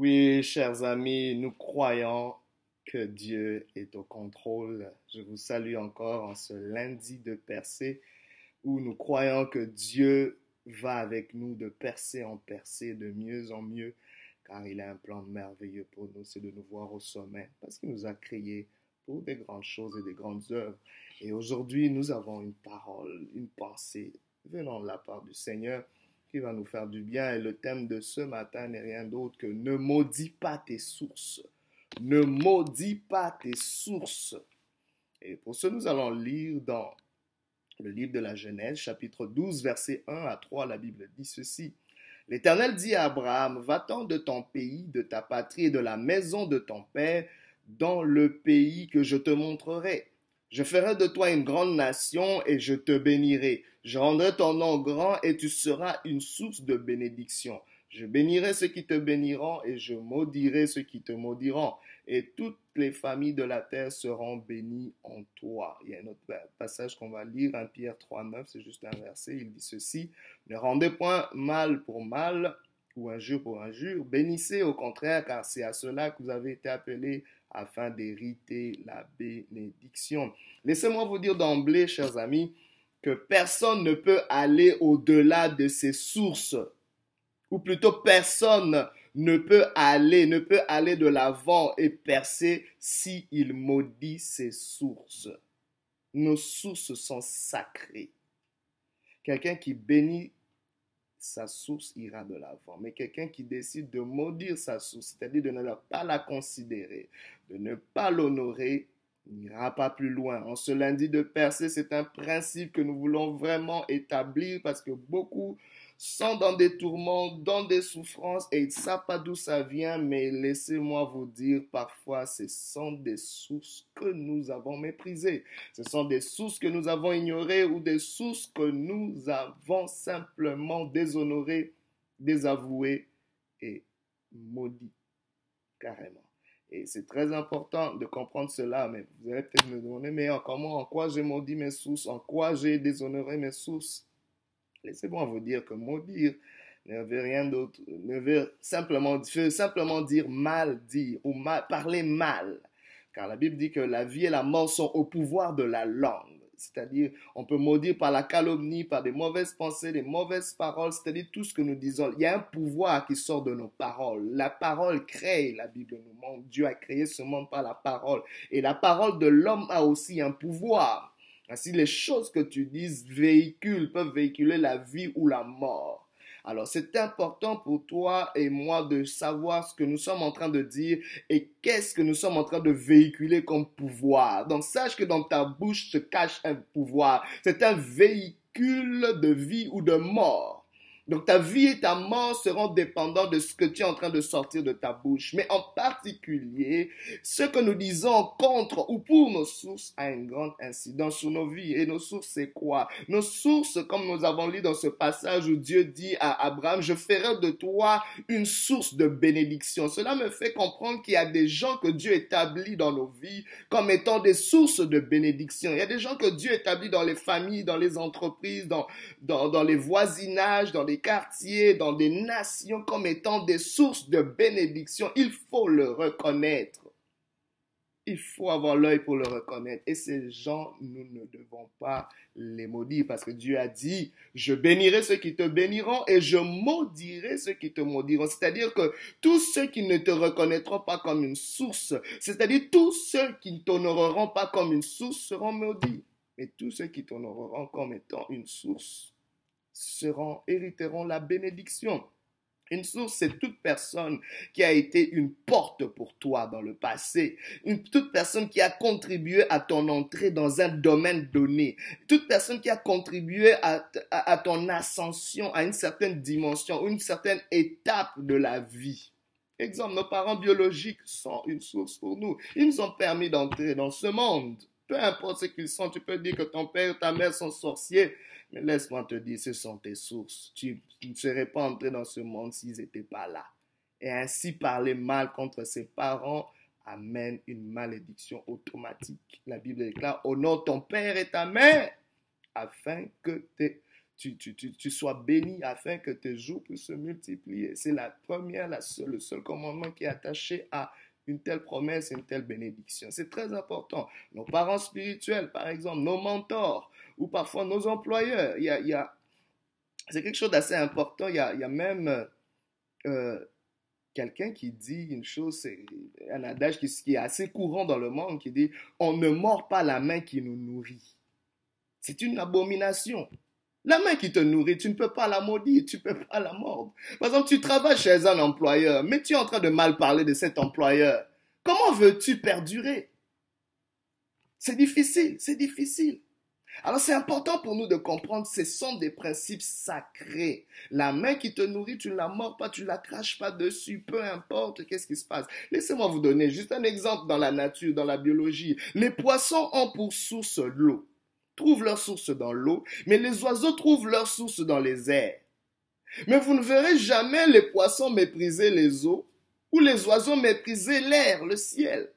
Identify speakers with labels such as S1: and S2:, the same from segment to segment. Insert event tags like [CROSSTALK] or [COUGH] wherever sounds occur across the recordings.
S1: Oui, chers amis, nous croyons que Dieu est au contrôle. Je vous salue encore en ce lundi de percée où nous croyons que Dieu va avec nous de percée en percée, de mieux en mieux, car il a un plan merveilleux pour nous, c'est de nous voir au sommet, parce qu'il nous a créés pour des grandes choses et des grandes œuvres. Et aujourd'hui, nous avons une parole, une pensée venant de la part du Seigneur qui va nous faire du bien. Et le thème de ce matin n'est rien d'autre que ne maudis pas tes sources. Ne maudis pas tes sources. Et pour ce, nous allons lire dans le livre de la Genèse, chapitre 12, versets 1 à 3, la Bible dit ceci. L'Éternel dit à Abraham, va-t'en de ton pays, de ta patrie et de la maison de ton père, dans le pays que je te montrerai. Je ferai de toi une grande nation et je te bénirai. Je rendrai ton nom grand et tu seras une source de bénédiction. Je bénirai ceux qui te béniront et je maudirai ceux qui te maudiront. Et toutes les familles de la terre seront bénies en toi. Il y a un autre passage qu'on va lire, 1 Pierre 3, 9, c'est juste un verset. Il dit ceci Ne rendez point mal pour mal ou injure pour injure. Bénissez au contraire, car c'est à cela que vous avez été appelés afin d'hériter la bénédiction. Laissez-moi vous dire d'emblée, chers amis, que personne ne peut aller au-delà de ses sources, ou plutôt personne ne peut aller, ne peut aller de l'avant et percer s'il il maudit ses sources. Nos sources sont sacrées. Quelqu'un qui bénit sa source ira de l'avant. Mais quelqu'un qui décide de maudire sa source, c'est-à-dire de ne pas la considérer, de ne pas l'honorer, n'ira pas plus loin. En ce lundi de percée, c'est un principe que nous voulons vraiment établir parce que beaucoup sont dans des tourments, dans des souffrances et ils ne savent pas d'où ça vient, mais laissez-moi vous dire, parfois ce sont des sources que nous avons méprisées. Ce sont des sources que nous avons ignorées ou des sources que nous avons simplement déshonorées, désavouées et maudites carrément. Et c'est très important de comprendre cela, mais vous allez peut-être me demander, mais comment, en quoi j'ai maudit mes sources, en quoi j'ai déshonoré mes sources? Laissez-moi vous dire que maudire ne veut rien d'autre, ne veut simplement, simplement dire mal dire ou mal, parler mal. Car la Bible dit que la vie et la mort sont au pouvoir de la langue. C'est-à-dire, on peut maudire par la calomnie, par des mauvaises pensées, des mauvaises paroles, c'est-à-dire tout ce que nous disons. Il y a un pouvoir qui sort de nos paroles. La parole crée, la Bible nous montre. Dieu a créé ce monde par la parole. Et la parole de l'homme a aussi un pouvoir. Ainsi, les choses que tu dises véhiculent, peuvent véhiculer la vie ou la mort. Alors, c'est important pour toi et moi de savoir ce que nous sommes en train de dire et qu'est-ce que nous sommes en train de véhiculer comme pouvoir. Donc, sache que dans ta bouche se cache un pouvoir. C'est un véhicule de vie ou de mort. Donc ta vie et ta mort seront dépendants de ce que tu es en train de sortir de ta bouche. Mais en particulier, ce que nous disons contre ou pour nos sources a une grande incidence sur nos vies. Et nos sources, c'est quoi? Nos sources, comme nous avons lu dans ce passage où Dieu dit à Abraham, je ferai de toi une source de bénédiction. Cela me fait comprendre qu'il y a des gens que Dieu établit dans nos vies comme étant des sources de bénédiction. Il y a des gens que Dieu établit dans les familles, dans les entreprises, dans, dans, dans les voisinages, dans les quartiers, dans des nations comme étant des sources de bénédiction. Il faut le reconnaître. Il faut avoir l'œil pour le reconnaître. Et ces gens, nous ne devons pas les maudire parce que Dieu a dit, je bénirai ceux qui te béniront et je maudirai ceux qui te maudiront. C'est-à-dire que tous ceux qui ne te reconnaîtront pas comme une source, c'est-à-dire tous ceux qui ne t'honoreront pas comme une source seront maudits. Et tous ceux qui t'honoreront comme étant une source seront, hériteront la bénédiction. Une source, c'est toute personne qui a été une porte pour toi dans le passé. Une, toute personne qui a contribué à ton entrée dans un domaine donné. Toute personne qui a contribué à, à, ton ascension à une certaine dimension, une certaine étape de la vie. Exemple, nos parents biologiques sont une source pour nous. Ils nous ont permis d'entrer dans ce monde. Peu importe ce qu'ils sont, tu peux dire que ton père, ta mère sont sorciers, mais laisse-moi te dire, ce sont tes sources. Tu ne serais pas entré dans ce monde s'ils n'étaient pas là. Et ainsi parler mal contre ses parents amène une malédiction automatique. La Bible déclare, honore ton père et ta mère, afin que tu, tu, tu, tu, sois béni afin que tes jours puissent se multiplier. C'est la première, la seule, le seul commandement qui est attaché à une telle promesse, une telle bénédiction. C'est très important. Nos parents spirituels, par exemple, nos mentors, ou parfois nos employeurs, il y a, y a c'est quelque chose d'assez important. Il y a, il y a même euh, quelqu'un qui dit une chose, c'est un adage qui, est assez courant dans le monde, qui dit, on ne mord pas la main qui nous nourrit. C'est une abomination. La main qui te nourrit, tu ne peux pas la maudire, tu ne peux pas la mordre. Par exemple, tu travailles chez un employeur, mais tu es en train de mal parler de cet employeur. Comment veux-tu perdurer? C'est difficile, c'est difficile. Alors c'est important pour nous de comprendre, ce sont des principes sacrés. La main qui te nourrit, tu ne la mords pas, tu ne la craches pas dessus, peu importe qu'est-ce qui se passe. Laissez-moi vous donner juste un exemple dans la nature, dans la biologie. Les poissons ont pour source l'eau, trouvent leur source dans l'eau, mais les oiseaux trouvent leur source dans les airs. Mais vous ne verrez jamais les poissons mépriser les eaux ou les oiseaux mépriser l'air, le ciel.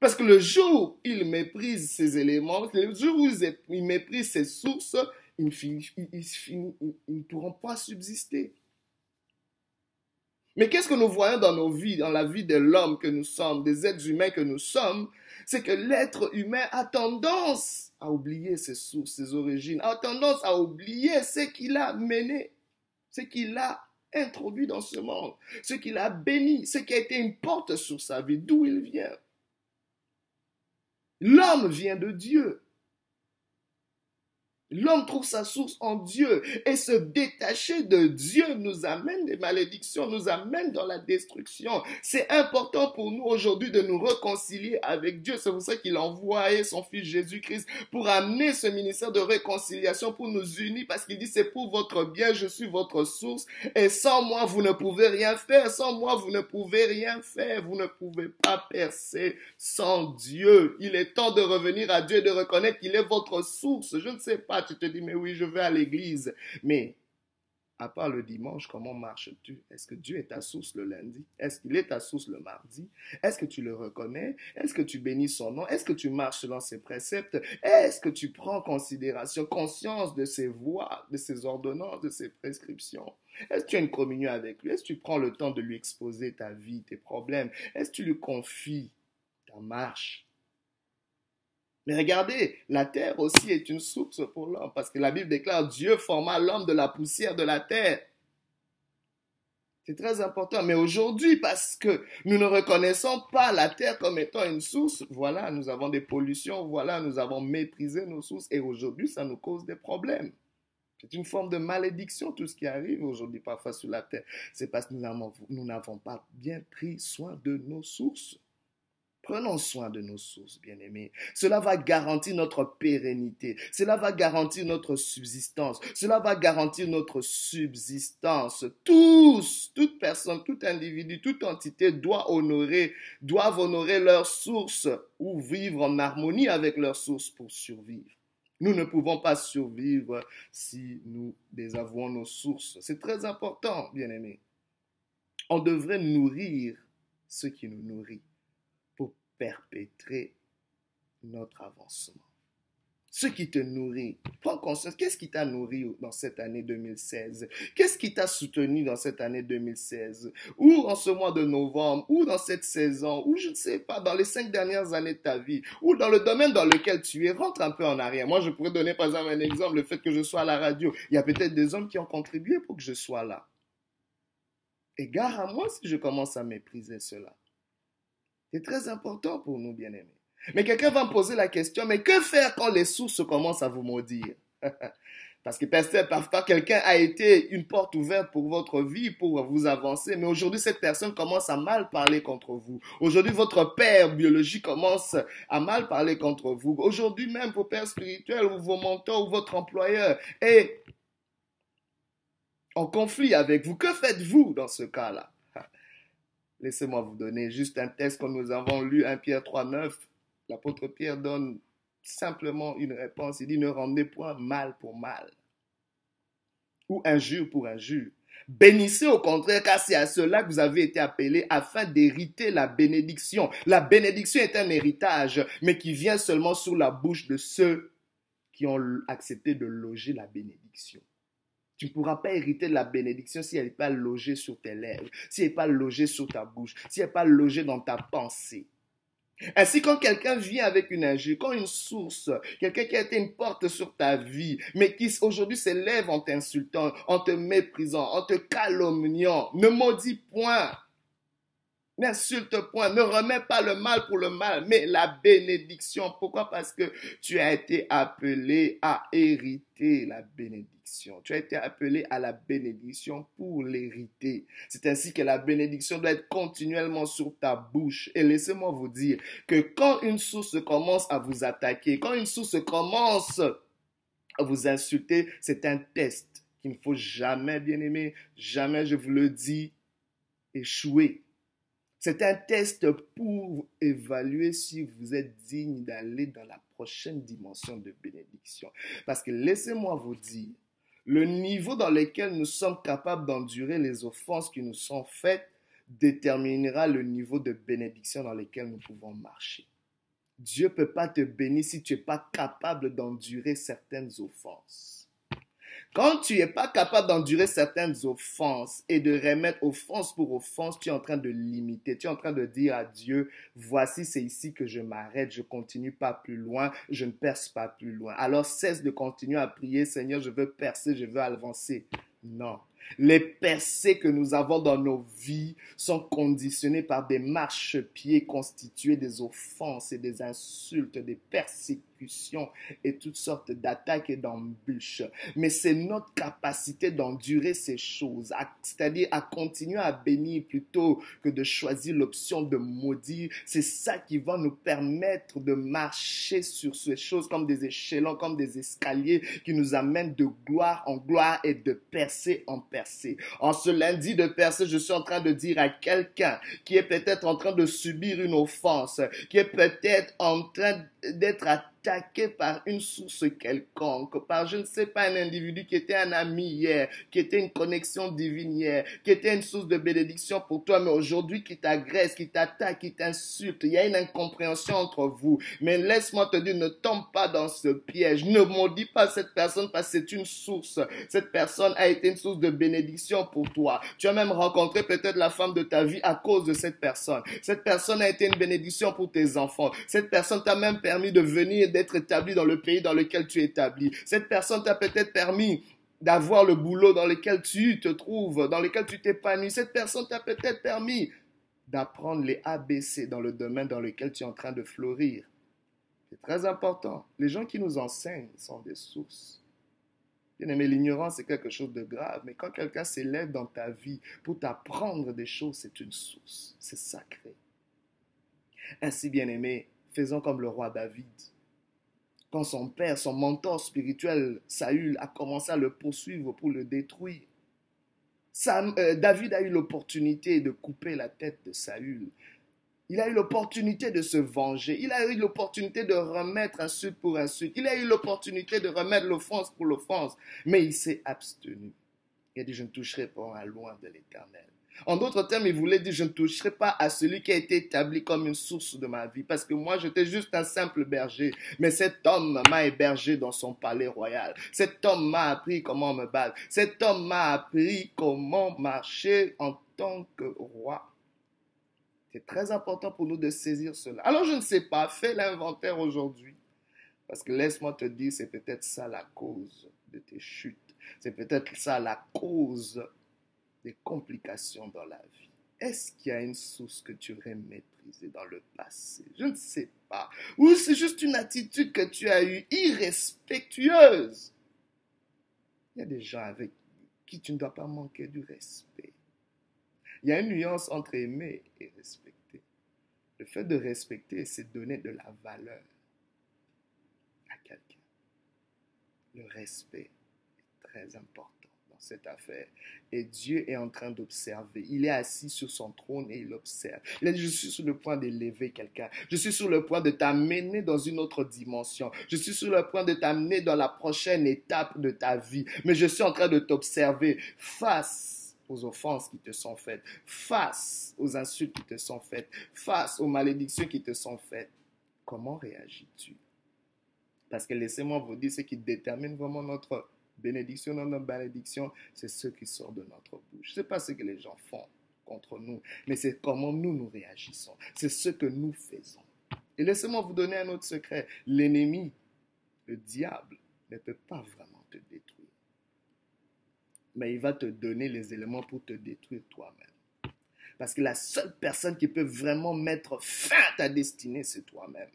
S1: Parce que le jour où ils méprisent ces éléments, le jour où ils méprisent ces sources, ils, ne pourront pas subsister. Mais qu'est-ce que nous voyons dans nos vies, dans la vie de l'homme que nous sommes, des êtres humains que nous sommes? C'est que l'être humain a tendance à oublier ses sources, ses origines, a tendance à oublier ce qu'il a mené, ce qu'il a introduit dans ce monde, ce qu'il a béni, ce qui a été une porte sur sa vie, d'où il vient. L'homme vient de Dieu. L'homme trouve sa source en Dieu et se détacher de Dieu nous amène des malédictions, nous amène dans la destruction. C'est important pour nous aujourd'hui de nous réconcilier avec Dieu. C'est pour ça qu'il a envoyé son fils Jésus-Christ pour amener ce ministère de réconciliation, pour nous unir parce qu'il dit c'est pour votre bien, je suis votre source et sans moi vous ne pouvez rien faire. Sans moi vous ne pouvez rien faire. Vous ne pouvez pas percer sans Dieu. Il est temps de revenir à Dieu et de reconnaître qu'il est votre source. Je ne sais pas tu te dis, mais oui, je vais à l'église. Mais à part le dimanche, comment marches-tu? Est-ce que Dieu est ta source le lundi? Est-ce qu'il est ta source le mardi? Est-ce que tu le reconnais? Est-ce que tu bénis son nom? Est-ce que tu marches selon ses préceptes? Est-ce que tu prends considération, conscience de ses voies, de ses ordonnances, de ses prescriptions? Est-ce que tu as une communion avec lui? Est-ce que tu prends le temps de lui exposer ta vie, tes problèmes? Est-ce que tu lui confies ta marche? Mais regardez, la terre aussi est une source pour l'homme, parce que la Bible déclare Dieu forma l'homme de la poussière de la terre. C'est très important. Mais aujourd'hui, parce que nous ne reconnaissons pas la terre comme étant une source, voilà, nous avons des pollutions, voilà, nous avons méprisé nos sources, et aujourd'hui, ça nous cause des problèmes. C'est une forme de malédiction, tout ce qui arrive aujourd'hui parfois sur la terre. C'est parce que nous n'avons pas bien pris soin de nos sources. Prenons soin de nos sources, bien-aimés. Cela va garantir notre pérennité. Cela va garantir notre subsistance. Cela va garantir notre subsistance. Tous, toute personne, tout individu, toute entité doit honorer, doivent honorer leur source ou vivre en harmonie avec leur source pour survivre. Nous ne pouvons pas survivre si nous désavouons nos sources. C'est très important, bien-aimés. On devrait nourrir ce qui nous nourrit perpétrer notre avancement. Ce qui te nourrit, prends conscience, qu'est-ce qui t'a nourri dans cette année 2016 Qu'est-ce qui t'a soutenu dans cette année 2016 Ou en ce mois de novembre, ou dans cette saison, ou je ne sais pas, dans les cinq dernières années de ta vie, ou dans le domaine dans lequel tu es, rentre un peu en arrière. Moi, je pourrais donner par exemple un exemple, le fait que je sois à la radio. Il y a peut-être des hommes qui ont contribué pour que je sois là. Et gare à moi si je commence à mépriser cela. C'est très important pour nous, bien-aimés. Mais quelqu'un va me poser la question, mais que faire quand les sources commencent à vous maudire? [LAUGHS] Parce que parfois quelqu'un a été une porte ouverte pour votre vie, pour vous avancer, mais aujourd'hui cette personne commence à mal parler contre vous. Aujourd'hui votre père biologique commence à mal parler contre vous. Aujourd'hui même vos pères spirituels ou vos mentors ou votre employeur est en conflit avec vous. Que faites-vous dans ce cas-là? Laissez-moi vous donner juste un texte que nous avons lu, 1 Pierre 3, 9. L'apôtre Pierre donne simplement une réponse. Il dit, ne rendez point mal pour mal ou injure pour injure. Bénissez au contraire, car c'est à cela que vous avez été appelés afin d'hériter la bénédiction. La bénédiction est un héritage, mais qui vient seulement sous la bouche de ceux qui ont accepté de loger la bénédiction. Tu ne pourras pas hériter de la bénédiction si elle n'est pas logée sur tes lèvres, si elle n'est pas logée sur ta bouche, si elle n'est pas logée dans ta pensée. Ainsi, quand quelqu'un vient avec une injure, quand une source, quelqu'un qui a été une porte sur ta vie, mais qui aujourd'hui s'élève en t'insultant, en te méprisant, en te calomniant, ne maudit point. N'insulte point, ne remets pas le mal pour le mal, mais la bénédiction. Pourquoi? Parce que tu as été appelé à hériter la bénédiction. Tu as été appelé à la bénédiction pour l'hériter. C'est ainsi que la bénédiction doit être continuellement sur ta bouche. Et laissez-moi vous dire que quand une source commence à vous attaquer, quand une source commence à vous insulter, c'est un test qu'il ne faut jamais, bien aimer, jamais, je vous le dis, échouer. C'est un test pour évaluer si vous êtes digne d'aller dans la prochaine dimension de bénédiction. Parce que laissez-moi vous dire, le niveau dans lequel nous sommes capables d'endurer les offenses qui nous sont faites déterminera le niveau de bénédiction dans lequel nous pouvons marcher. Dieu ne peut pas te bénir si tu n'es pas capable d'endurer certaines offenses. Quand tu n'es pas capable d'endurer certaines offenses et de remettre offense pour offense, tu es en train de limiter. Tu es en train de dire à Dieu, voici, c'est ici que je m'arrête, je continue pas plus loin, je ne perce pas plus loin. Alors cesse de continuer à prier, Seigneur, je veux percer, je veux avancer. Non. Les percées que nous avons dans nos vies sont conditionnées par des marchepieds constitués des offenses et des insultes, des persécutions et toutes sortes d'attaques et d'embûches. Mais c'est notre capacité d'endurer ces choses, c'est-à-dire à continuer à bénir plutôt que de choisir l'option de maudire. C'est ça qui va nous permettre de marcher sur ces choses comme des échelons, comme des escaliers qui nous amènent de gloire en gloire et de percée en percée. En ce lundi de percer, je suis en train de dire à quelqu'un qui est peut-être en train de subir une offense, qui est peut-être en train d'être attaqué par une source quelconque, par je ne sais pas un individu qui était un ami hier, qui était une connexion divine hier, qui était une source de bénédiction pour toi, mais aujourd'hui qui t'agresse, qui t'attaque, qui t'insulte. Il y a une incompréhension entre vous. Mais laisse-moi te dire, ne tombe pas dans ce piège. Ne maudis pas cette personne parce que c'est une source. Cette personne a été une source de bénédiction pour toi. Tu as même rencontré peut-être la femme de ta vie à cause de cette personne. Cette personne a été une bénédiction pour tes enfants. Cette personne t'a même permis de venir, d'être établi dans le pays dans lequel tu es établi. Cette personne t'a peut-être permis d'avoir le boulot dans lequel tu te trouves, dans lequel tu t'épanouis. Cette personne t'a peut-être permis d'apprendre les ABC dans le domaine dans lequel tu es en train de fleurir. C'est très important. Les gens qui nous enseignent sont des sources. Bien aimé, l'ignorance c'est quelque chose de grave, mais quand quelqu'un s'élève dans ta vie pour t'apprendre des choses, c'est une source. C'est sacré. Ainsi, bien aimé, faisons comme le roi David. Quand son père, son mentor spirituel, Saül, a commencé à le poursuivre pour le détruire, euh, David a eu l'opportunité de couper la tête de Saül. Il a eu l'opportunité de se venger. Il a eu l'opportunité de remettre insulte pour insulte. Il a eu l'opportunité de remettre l'offense pour l'offense. Mais il s'est abstenu. Il a dit, je ne toucherai pas à loin de l'éternel. En d'autres termes, il voulait dire, je ne toucherai pas à celui qui a été établi comme une source de ma vie, parce que moi, j'étais juste un simple berger. Mais cet homme m'a hébergé dans son palais royal. Cet homme m'a appris comment me battre. Cet homme m'a appris comment marcher en tant que roi. C'est très important pour nous de saisir cela. Alors, je ne sais pas, fais l'inventaire aujourd'hui. Parce que laisse-moi te dire, c'est peut-être ça la cause de tes chutes. C'est peut-être ça la cause des complications dans la vie Est-ce qu'il y a une source que tu aurais méprisée dans le passé? Je ne sais pas. Ou c'est juste une attitude que tu as eue irrespectueuse? Il y a des gens avec qui tu ne dois pas manquer du respect. Il y a une nuance entre aimer et respecter. Le fait de respecter, c'est donner de la valeur à quelqu'un. Le respect est très important cette affaire. Et Dieu est en train d'observer. Il est assis sur son trône et il observe. Dit, je suis sur le point d'élever quelqu'un. Je suis sur le point de t'amener dans une autre dimension. Je suis sur le point de t'amener dans la prochaine étape de ta vie. Mais je suis en train de t'observer face aux offenses qui te sont faites, face aux insultes qui te sont faites, face aux malédictions qui te sont faites. Comment réagis-tu? Parce que laissez-moi vous dire, ce qui détermine vraiment notre bénédiction, notre bénédiction, c'est ce qui sort de notre bouche. Ce n'est pas ce que les gens font contre nous, mais c'est comment nous nous réagissons. C'est ce que nous faisons. Et laissez-moi vous donner un autre secret. L'ennemi, le diable, ne peut pas vraiment te détruire. Mais il va te donner les éléments pour te détruire toi-même. Parce que la seule personne qui peut vraiment mettre fin à ta destinée, c'est toi-même.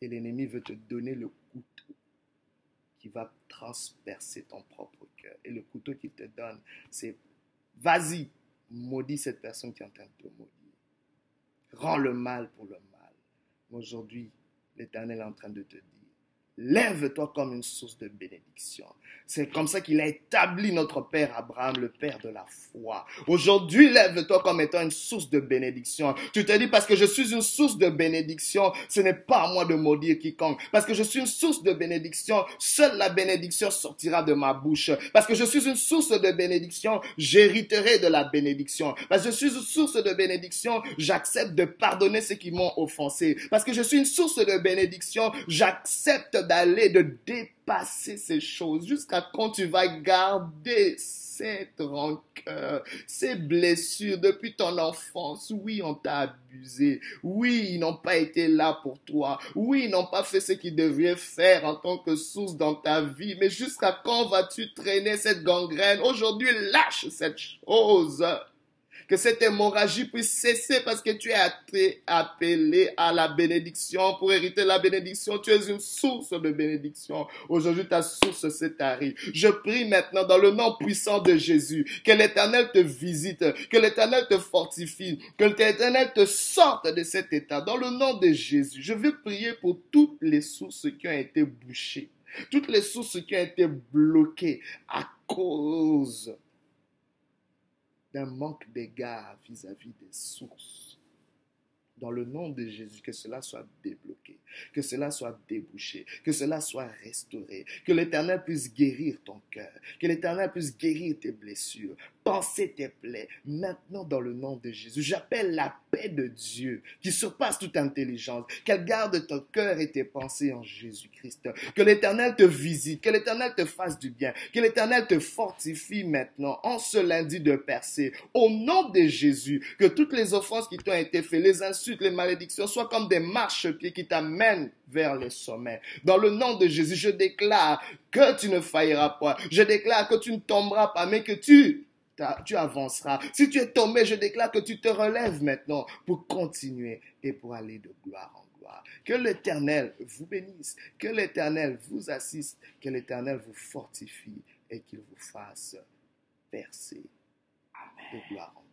S1: Et l'ennemi veut te donner le couteau va transpercer ton propre cœur. Et le couteau qu'il te donne, c'est vas-y, maudis cette personne qui est en train de te maudire. Rends le mal pour le mal. Aujourd'hui, l'Éternel est en train de te dire, lève-toi comme une source de bénédiction. C'est comme ça qu'il a établi notre Père Abraham, le Père de la foi. Aujourd'hui, lève-toi comme étant une source de bénédiction. Tu te dis, parce que je suis une source de bénédiction, ce n'est pas à moi de maudire quiconque. Parce que je suis une source de bénédiction, seule la bénédiction sortira de ma bouche. Parce que je suis une source de bénédiction, j'hériterai de la bénédiction. Parce que je suis une source de bénédiction, j'accepte de pardonner ceux qui m'ont offensé. Parce que je suis une source de bénédiction, j'accepte d'aller, de dépasser ces choses jusqu'à quand tu vas garder cette rancœur, ces blessures depuis ton enfance? Oui, on t'a abusé. Oui, ils n'ont pas été là pour toi. Oui, ils n'ont pas fait ce qu'ils devaient faire en tant que source dans ta vie. Mais jusqu'à quand vas-tu traîner cette gangrène? Aujourd'hui, lâche cette chose que cette hémorragie puisse cesser parce que tu es appelé à la bénédiction. Pour hériter la bénédiction, tu es une source de bénédiction. Aujourd'hui, ta source s'est tarie. Je prie maintenant dans le nom puissant de Jésus que l'Éternel te visite, que l'Éternel te fortifie, que l'Éternel te sorte de cet état. Dans le nom de Jésus, je veux prier pour toutes les sources qui ont été bouchées, toutes les sources qui ont été bloquées à cause d'un manque d'égard vis-à-vis des sources. Dans le nom de Jésus, que cela soit débloqué, que cela soit débouché, que cela soit restauré, que l'Éternel puisse guérir ton cœur, que l'Éternel puisse guérir tes blessures, penser tes plaies, maintenant dans le nom de Jésus. J'appelle la paix de Dieu qui surpasse toute intelligence, qu'elle garde ton cœur et tes pensées en Jésus-Christ. Que l'Éternel te visite, que l'Éternel te fasse du bien, que l'Éternel te fortifie maintenant en ce lundi de percée. Au nom de Jésus, que toutes les offenses qui t'ont été faites, les insultes, les malédictions soient comme des marchepieds qui t'amènent vers le sommet. Dans le nom de Jésus, je déclare que tu ne failliras pas. Je déclare que tu ne tomberas pas, mais que tu tu avanceras. Si tu es tombé, je déclare que tu te relèves maintenant pour continuer et pour aller de gloire en gloire. Que l'Éternel vous bénisse, que l'Éternel vous assiste, que l'Éternel vous fortifie et qu'il vous fasse percer de gloire en gloire.